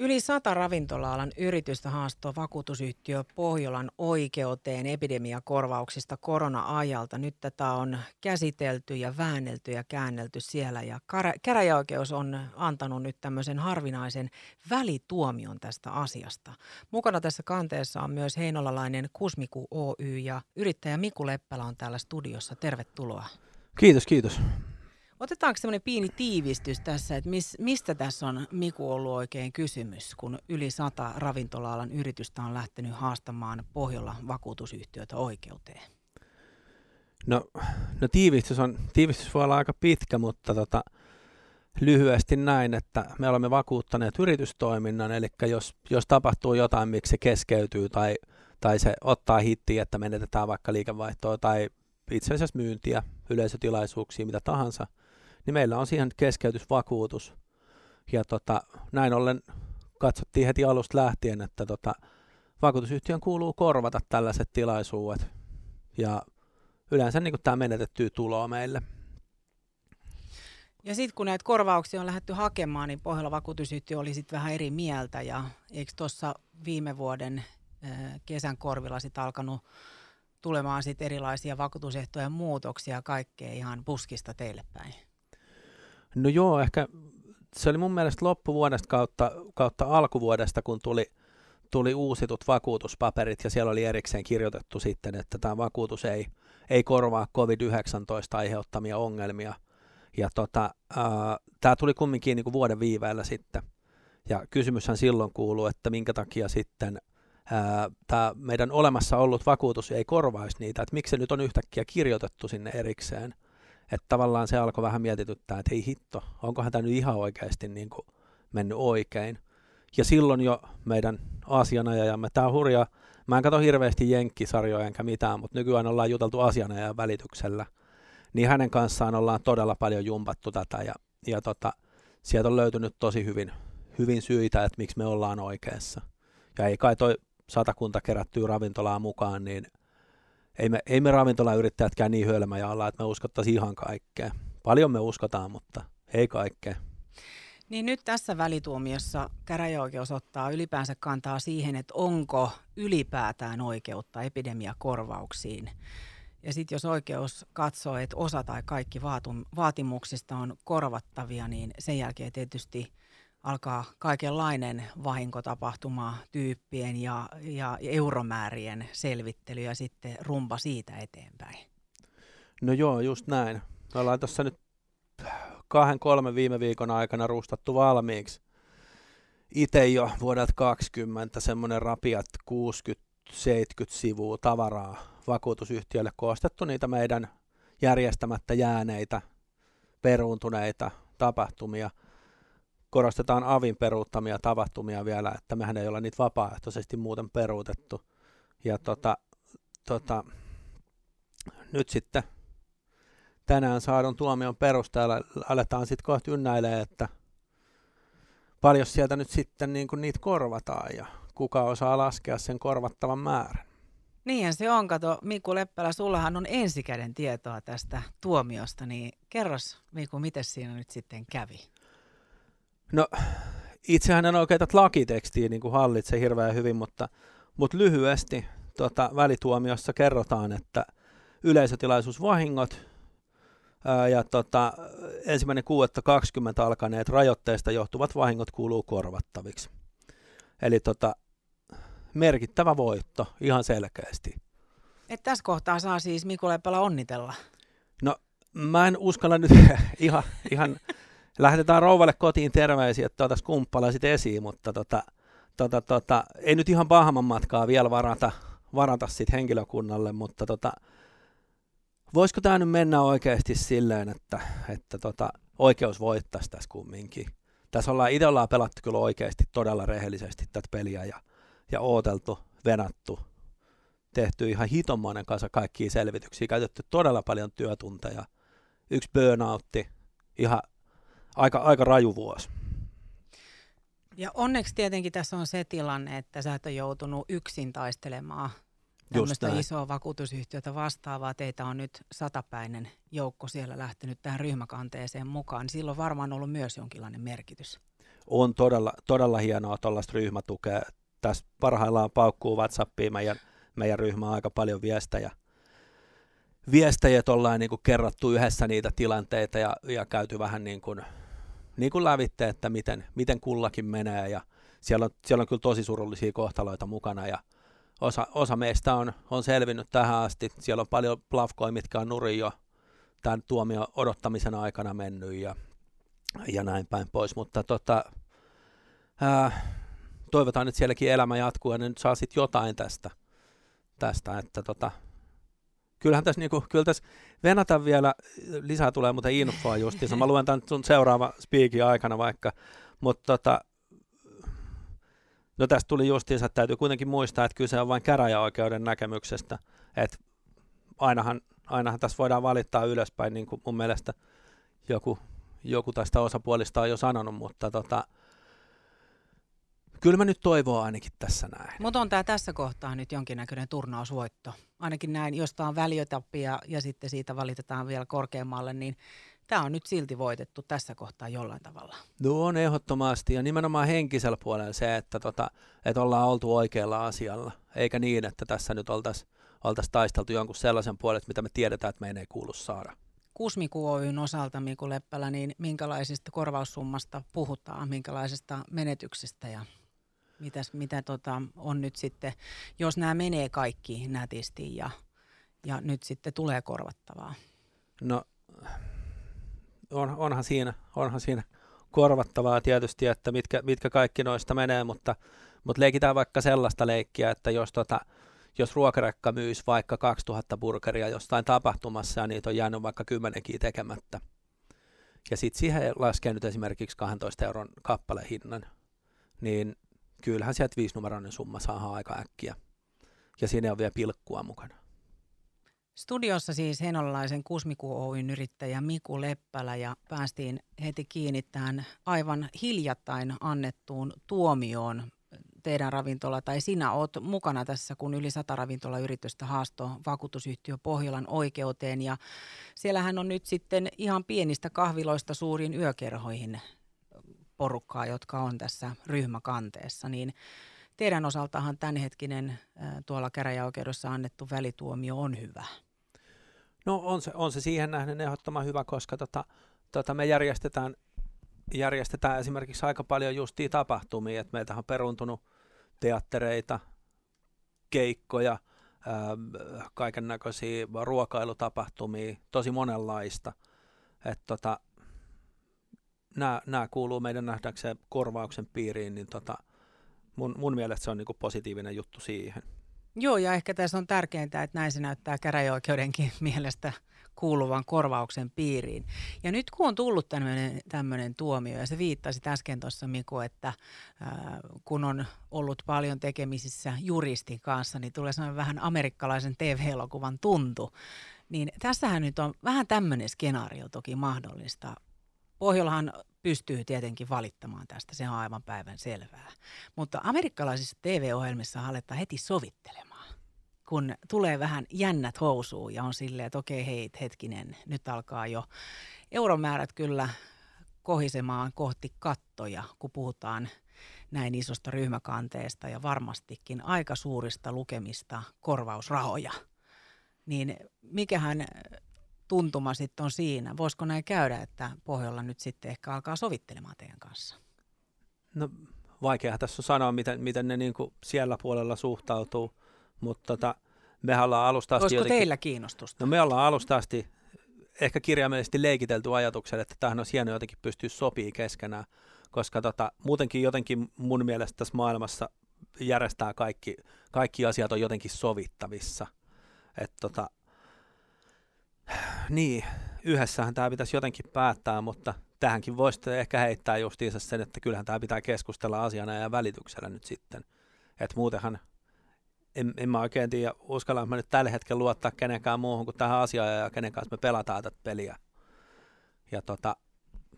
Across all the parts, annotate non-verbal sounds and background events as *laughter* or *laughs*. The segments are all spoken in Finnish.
Yli sata ravintola-alan yritystä haastoi vakuutusyhtiö Pohjolan oikeuteen epidemiakorvauksista korona-ajalta. Nyt tätä on käsitelty ja väännelty ja käännelty siellä ja käräjäoikeus on antanut nyt tämmöisen harvinaisen välituomion tästä asiasta. Mukana tässä kanteessa on myös heinolalainen Kusmiku Oy ja yrittäjä Miku Leppälä on täällä studiossa. Tervetuloa. Kiitos, kiitos. Otetaanko semmoinen pieni tiivistys tässä, että mis, mistä tässä on Miku ollut oikein kysymys, kun yli sata ravintola-alan yritystä on lähtenyt haastamaan Pohjola vakuutusyhtiötä oikeuteen? No, no tiivistys, on, tiivistys voi olla aika pitkä, mutta tota, lyhyesti näin, että me olemme vakuuttaneet yritystoiminnan, eli jos, jos tapahtuu jotain, miksi se keskeytyy tai, tai se ottaa hittiä, että menetetään vaikka liikevaihtoa tai itse asiassa myyntiä, yleisötilaisuuksia, mitä tahansa – niin meillä on siihen keskeytysvakuutus. Ja tota, näin ollen katsottiin heti alusta lähtien, että tota, vakuutusyhtiön kuuluu korvata tällaiset tilaisuudet. Ja yleensä niin tämä menetettyy tuloa meille. Ja sitten kun näitä korvauksia on lähdetty hakemaan, niin Pohjola vakuutusyhtiö oli sitten vähän eri mieltä. Ja eikö tuossa viime vuoden kesän korvilla sitten alkanut tulemaan sit erilaisia vakuutusehtojen muutoksia kaikkea ihan puskista teille päin? No joo, ehkä se oli mun mielestä loppuvuodesta kautta, kautta alkuvuodesta, kun tuli, tuli uusitut vakuutuspaperit ja siellä oli erikseen kirjoitettu sitten, että tämä vakuutus ei, ei korvaa COVID-19 aiheuttamia ongelmia. Ja tota, tämä tuli kumminkin niin kuin vuoden viiveellä sitten. Ja kysymyshän silloin kuuluu, että minkä takia sitten tämä meidän olemassa ollut vakuutus ei korvaisi niitä, että miksi se nyt on yhtäkkiä kirjoitettu sinne erikseen – että tavallaan se alkoi vähän mietityttää, että hei hitto, onkohan tämä nyt ihan oikeasti niin kuin mennyt oikein. Ja silloin jo meidän asianajajamme, tämä on hurja, mä en katso hirveästi jenkkisarjoja enkä mitään, mutta nykyään ollaan juteltu asianajajan välityksellä, niin hänen kanssaan ollaan todella paljon jumpattu tätä ja, ja tota, sieltä on löytynyt tosi hyvin, hyvin syitä, että miksi me ollaan oikeassa. Ja ei kai toi satakunta kerättyä ravintolaa mukaan, niin ei me, ei me ravintolayrittäjätkään niin hölmäjä olla, että me uskottaisiin ihan kaikkea. Paljon me uskotaan, mutta ei kaikkea. Niin nyt tässä välituomiossa käräjäoikeus ottaa ylipäänsä kantaa siihen, että onko ylipäätään oikeutta epidemiakorvauksiin. Ja sitten jos oikeus katsoo, että osa tai kaikki vaatimuksista on korvattavia, niin sen jälkeen tietysti alkaa kaikenlainen vahinkotapahtuma tyyppien ja, ja euromäärien selvittely ja sitten rumpa siitä eteenpäin. No joo, just näin. Me ollaan tuossa nyt kahden, kolmen viime viikon aikana rustattu valmiiksi. Itse jo vuodelta 20 semmoinen rapiat 60-70 sivua tavaraa vakuutusyhtiölle koostettu niitä meidän järjestämättä jääneitä, peruuntuneita tapahtumia – korostetaan avin peruuttamia tapahtumia vielä, että mehän ei olla niitä vapaaehtoisesti muuten peruutettu. Ja tota, tota, nyt sitten tänään saadun tuomion perusteella aletaan sitten kohta ynnäilee, että paljon sieltä nyt sitten niin kuin niitä korvataan ja kuka osaa laskea sen korvattavan määrän. Niinhän se on. Kato, Miku Leppälä, sullahan on ensikäden tietoa tästä tuomiosta, niin kerros Miku, miten siinä nyt sitten kävi? No, itsehän en oikein tätä lakitekstiä niin kuin hallitse hirveän hyvin, mutta, mutta lyhyesti tota, välituomiossa kerrotaan, että yleisötilaisuusvahingot ää, ja tota, ensimmäinen 6.20 alkaneet rajoitteista johtuvat vahingot kuuluu korvattaviksi. Eli tota, merkittävä voitto ihan selkeästi. Et tässä kohtaa saa siis Miku Leppälä onnitella. No mä en uskalla nyt *laughs* ihan, ihan Lähetetään rouvalle kotiin terveisiä, että tuotaisiin kumppalaiset esiin, mutta tota, tota, tota, ei nyt ihan pahamman matkaa vielä varata, varata sit henkilökunnalle, mutta tota, voisiko tämä nyt mennä oikeasti silleen, että, että tota, oikeus voittaisi tässä kumminkin. Tässä ollaan, itse ollaan pelattu kyllä oikeasti todella rehellisesti tätä peliä ja, ja ooteltu, venattu, tehty ihan hitommoinen kanssa kaikkia selvityksiä, käytetty todella paljon työtunteja, yksi burnoutti, ihan aika, aika raju vuosi. Ja onneksi tietenkin tässä on se tilanne, että sä et ole joutunut yksin taistelemaan tämmöistä isoa vakuutusyhtiötä vastaavaa. Teitä on nyt satapäinen joukko siellä lähtenyt tähän ryhmäkanteeseen mukaan. Niin silloin on varmaan ollut myös jonkinlainen merkitys. on todella, todella hienoa tuollaista ryhmätukea. Tässä parhaillaan paukkuu WhatsAppiin meidän, meidän ryhmä aika paljon viestejä. Viestejä ollaan niin kuin kerrottu yhdessä niitä tilanteita ja, ja käyty vähän niin kuin, niin kuin lävitte, että miten, miten kullakin menee ja siellä on, siellä on kyllä tosi surullisia kohtaloita mukana ja osa, osa meistä on, on selvinnyt tähän asti. Siellä on paljon plafkoja, mitkä on nurin jo tämän tuomio odottamisen aikana mennyt ja, ja näin päin pois, mutta tota, ää, toivotaan, että sielläkin elämä jatkuu ja ne nyt saa sitten jotain tästä, tästä että tota, kyllähän tässä, niinku, kyllä tässä venata vielä, lisää tulee muuten infoa justiinsa, mä luen tämän sun seuraava speakin aikana vaikka, mutta tota, no tästä tuli justiinsa, että täytyy kuitenkin muistaa, että kyse on vain käräjäoikeuden näkemyksestä, että ainahan, ainahan tässä voidaan valittaa ylöspäin, niin kuin mun mielestä joku, joku tästä osapuolista on jo sanonut, mutta tota, Kyllä mä nyt toivoo ainakin tässä näin. Mutta on tämä tässä kohtaa nyt jonkinnäköinen turnausvoitto. Ainakin näin, jos tämä on välietappi ja, ja sitten siitä valitetaan vielä korkeammalle, niin tämä on nyt silti voitettu tässä kohtaa jollain tavalla. No on ehdottomasti ja nimenomaan henkisellä puolella se, että, tota, että ollaan oltu oikealla asialla, eikä niin, että tässä nyt oltaisiin oltais taisteltu jonkun sellaisen puolesta, mitä me tiedetään, että meidän ei kuulu saada. Kusmiku Oyn osalta, Miku Leppälä, niin minkälaisista korvaussummasta puhutaan, minkälaisesta menetyksestä ja Mitäs, mitä tota, on nyt sitten, jos nämä menee kaikki nätisti ja, ja nyt sitten tulee korvattavaa? No on, onhan, siinä, onhan siinä korvattavaa tietysti, että mitkä, mitkä kaikki noista menee, mutta, mutta leikitään vaikka sellaista leikkiä, että jos, tota, jos ruokarekka myisi vaikka 2000 burgeria jostain tapahtumassa ja niitä on jäänyt vaikka kymmenenkin tekemättä, ja sitten siihen laskee nyt esimerkiksi 12 euron kappalehinnan, niin kyllähän sieltä viisinumeroinen summa saa aika äkkiä. Ja siinä on vielä pilkkua mukana. Studiossa siis henolalaisen Kusmiku Oyn yrittäjä Miku Leppälä ja päästiin heti kiinni tähän aivan hiljattain annettuun tuomioon teidän ravintola tai sinä oot mukana tässä, kun yli sata ravintolayritystä haasto vakuutusyhtiö Pohjolan oikeuteen ja siellähän on nyt sitten ihan pienistä kahviloista suuriin yökerhoihin porukkaa, jotka on tässä ryhmäkanteessa, niin teidän osaltahan tämänhetkinen tuolla käräjäoikeudessa annettu välituomio on hyvä. No on se, on se siihen nähden ehdottoman hyvä, koska tota, tota me järjestetään, järjestetään esimerkiksi aika paljon justia tapahtumia, että meiltä on peruntunut teattereita, keikkoja, kaiken näköisiä ruokailutapahtumia, tosi monenlaista. Et tota, nämä, nämä kuuluu meidän nähdäkseen korvauksen piiriin, niin tota, mun, mun mielestä se on niin positiivinen juttu siihen. Joo, ja ehkä tässä on tärkeintä, että näin se näyttää käräjäoikeudenkin *laughs* mielestä kuuluvan korvauksen piiriin. Ja nyt kun on tullut tämmöinen tuomio, ja se viittasi äsken tuossa Miku, että ää, kun on ollut paljon tekemisissä juristin kanssa, niin tulee sellainen vähän amerikkalaisen TV-elokuvan tuntu. Niin tässähän nyt on vähän tämmöinen skenaario toki mahdollista. Pohjolahan pystyy tietenkin valittamaan tästä, se on aivan päivän selvää. Mutta amerikkalaisissa TV-ohjelmissa aletaan heti sovittelemaan. Kun tulee vähän jännät housuun ja on silleen, että okei hei hetkinen, nyt alkaa jo euromäärät kyllä kohisemaan kohti kattoja, kun puhutaan näin isosta ryhmäkanteesta ja varmastikin aika suurista lukemista korvausrahoja. Niin mikähän tuntuma sitten on siinä? Voisiko näin käydä, että Pohjolla nyt sitten ehkä alkaa sovittelemaan teidän kanssa? No vaikeaa tässä on sanoa, miten, miten ne niin kuin siellä puolella suhtautuu, mutta tota, me ollaan alusta asti... Olisiko jotenkin, teillä kiinnostusta? No me ollaan alusta asti ehkä kirjaimellisesti leikitelty ajatukselle, että tähän on hienoa jotenkin pystyä sopii keskenään, koska tota, muutenkin jotenkin mun mielestä tässä maailmassa järjestää kaikki, kaikki asiat on jotenkin sovittavissa. Et tota, *sighs* niin, yhdessähän tämä pitäisi jotenkin päättää, mutta tähänkin voisi ehkä heittää justiinsa sen, että kyllähän tämä pitää keskustella asiana ja välityksellä nyt sitten. Että muutenhan en, en mä oikein tiedä, uskalla mä nyt tällä hetkellä luottaa kenenkään muuhun kuin tähän asiaan ja kenen kanssa me pelataan tätä peliä. Ja tota,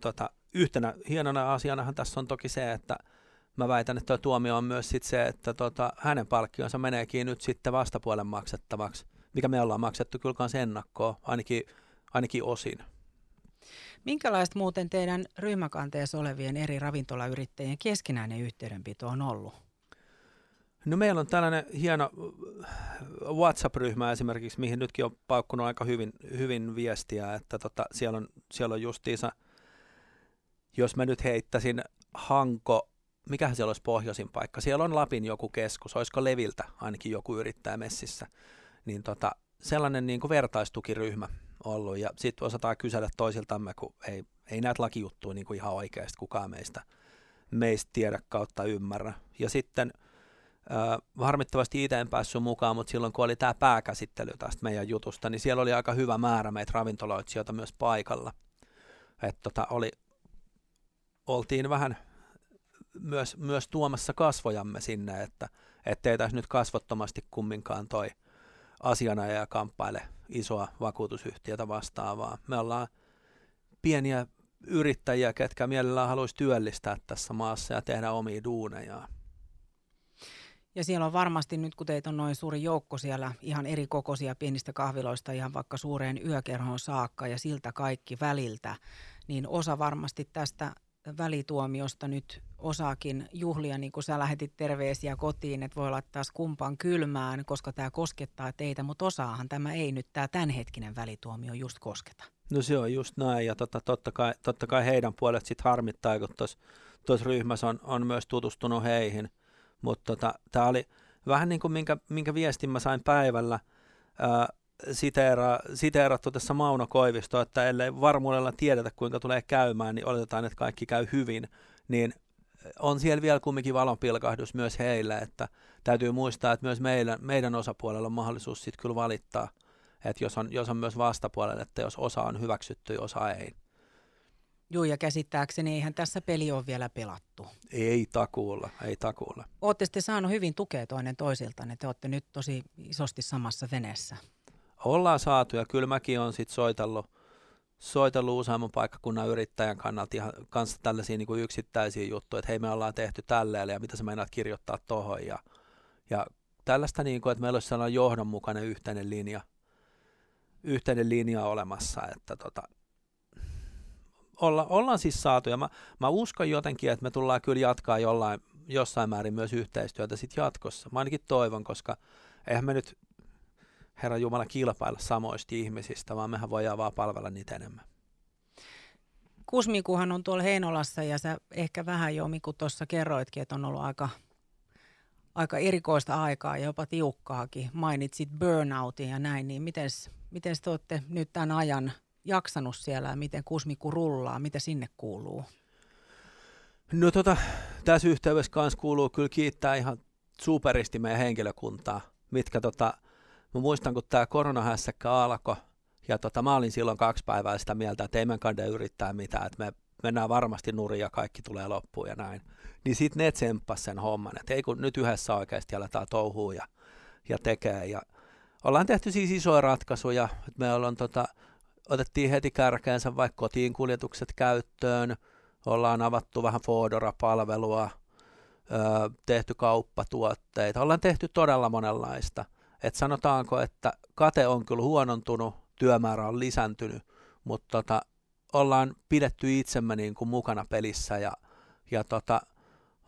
tota, yhtenä hienona asianahan tässä on toki se, että mä väitän, että tuo tuomio on myös sit se, että tota, hänen palkkionsa meneekin nyt sitten vastapuolen maksettavaksi – mikä me ollaan maksettu kyllä kanssa ennakkoa, ainakin, ainakin osin. Minkälaista muuten teidän ryhmäkanteessa olevien eri ravintolayrittäjien keskinäinen yhteydenpito on ollut? No meillä on tällainen hieno WhatsApp-ryhmä esimerkiksi, mihin nytkin on paukkunut aika hyvin, hyvin viestiä, että tota, siellä, on, siellä on justiinsa, jos mä nyt heittäisin Hanko, mikähän siellä olisi pohjoisin paikka, siellä on Lapin joku keskus, olisiko Leviltä ainakin joku yrittää messissä, niin tota, sellainen niin kuin vertaistukiryhmä ollut, ja sitten osataan kysellä toisiltamme, kun ei, ei näitä lakijuttuja niin kuin ihan oikeasti kukaan meistä, meistä tiedä kautta ymmärrä. Ja sitten Uh, harmittavasti itse en päässyt mukaan, mutta silloin kun oli tämä pääkäsittely tästä meidän jutusta, niin siellä oli aika hyvä määrä meitä ravintoloitsijoita myös paikalla. Et tota, oli, oltiin vähän myös, myös tuomassa kasvojamme sinne, että ettei tässä nyt kasvottomasti kumminkaan toi asianajaja kamppaile isoa vakuutusyhtiötä vastaavaa. Me ollaan pieniä yrittäjiä, ketkä mielellään haluaisi työllistää tässä maassa ja tehdä omia duunejaan. Ja siellä on varmasti nyt, kun teitä on noin suuri joukko siellä, ihan eri kokoisia pienistä kahviloista ihan vaikka suureen yökerhoon saakka ja siltä kaikki väliltä, niin osa varmasti tästä välituomiosta nyt osaakin juhlia, niin kuin sä lähetit terveisiä kotiin, että voi laittaa kumpaan kylmään, koska tämä koskettaa teitä, mutta osaahan tämä ei nyt, tämä tämänhetkinen välituomio just kosketa. No se on just näin, ja totta, totta, kai, totta kai heidän puolet sitten harmittaa, kun tuossa ryhmässä on, on myös tutustunut heihin, mutta tota, tämä oli vähän niin kuin minkä, minkä viestin mä sain päivällä, ää, siteera, siteerattu tässä Mauno Koivisto, että ellei varmuudella tiedetä kuinka tulee käymään, niin oletetaan, että kaikki käy hyvin, niin on siellä vielä kumminkin valonpilkahdus myös heille, että täytyy muistaa, että myös meidän, meidän osapuolella on mahdollisuus sitten kyllä valittaa, että jos on, jos on myös vastapuolella, että jos osa on hyväksytty ja osa ei. Joo, ja käsittääkseni eihän tässä peli ole vielä pelattu. Ei takuulla, ei takuulla. Olette sitten saanut hyvin tukea toinen toisilta, että te olette nyt tosi isosti samassa veneessä. Ollaan saatu, ja kyllä mäkin olen sitten soitellut, soitellut useamman paikkakunnan yrittäjän kannalta ihan kanssa tällaisia niin kuin yksittäisiä juttuja, että hei me ollaan tehty tälleen ja mitä sä meinaat kirjoittaa tohon ja, ja tällaista niin kuin, että meillä olisi sellainen johdonmukainen yhteinen linja, yhteinen linja olemassa, että tota, olla, ollaan siis saatu ja mä, mä uskon jotenkin, että me tullaan kyllä jatkaa jollain, jossain määrin myös yhteistyötä sitten jatkossa. Mä ainakin toivon, koska eihän me nyt Herra Jumala kilpailla samoista ihmisistä, vaan mehän voidaan vaan palvella niitä enemmän. Kusmikuhan on tuolla Heinolassa ja sä ehkä vähän jo, Miku tuossa kerroitkin, että on ollut aika, aika erikoista aikaa ja jopa tiukkaakin. Mainitsit burnoutin ja näin, niin miten te olette nyt tämän ajan jaksanut siellä ja miten Kusmiku rullaa, mitä sinne kuuluu? No tota, tässä yhteydessä kanssa kuuluu kyllä kiittää ihan superisti meidän henkilökuntaa, mitkä tota, mä muistan, kun tämä koronahässäkkä alkoi, ja tota, mä olin silloin kaksi päivää sitä mieltä, että ei meidän kande yrittää mitään, että me mennään varmasti nurin ja kaikki tulee loppuun ja näin. Niin sitten ne tsemppas sen homman, että ei kun nyt yhdessä oikeasti aletaan touhua ja, ja tekee. Ja ollaan tehty siis isoja ratkaisuja, että me ollaan tota, otettiin heti kärkeensä vaikka kotiin kuljetukset käyttöön, ollaan avattu vähän Fodora-palvelua, öö, tehty kauppatuotteita, ollaan tehty todella monenlaista – että sanotaanko, että kate on kyllä huonontunut, työmäärä on lisääntynyt, mutta tota, ollaan pidetty itsemme niin kuin mukana pelissä ja, ja tota,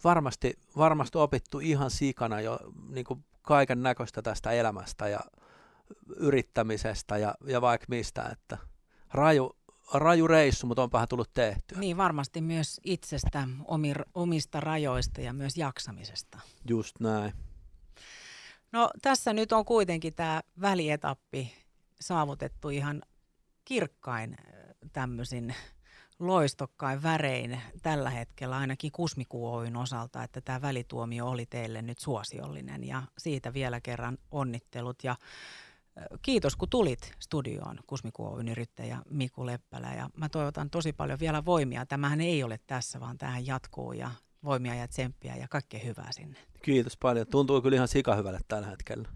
varmasti, varmasti opittu ihan sikana jo niin kuin kaiken näköistä tästä elämästä ja yrittämisestä ja, ja vaikka mistä, että raju, raju reissu, mutta onpahan tullut tehtyä. Niin, varmasti myös itsestä, omista rajoista ja myös jaksamisesta. Just näin. No tässä nyt on kuitenkin tämä välietappi saavutettu ihan kirkkain tämmöisin loistokkain värein tällä hetkellä ainakin Kusmikuoyn osalta, että tämä välituomio oli teille nyt suosiollinen ja siitä vielä kerran onnittelut ja kiitos kun tulit studioon Kusmikuoyn yrittäjä Miku Leppälä ja mä toivotan tosi paljon vielä voimia. Tämähän ei ole tässä, vaan tähän jatkuu ja voimia ja tsemppiä ja kaikkea hyvää sinne. Kiitos paljon. Tuntuu kyllä ihan sikahyvälle tällä hetkellä.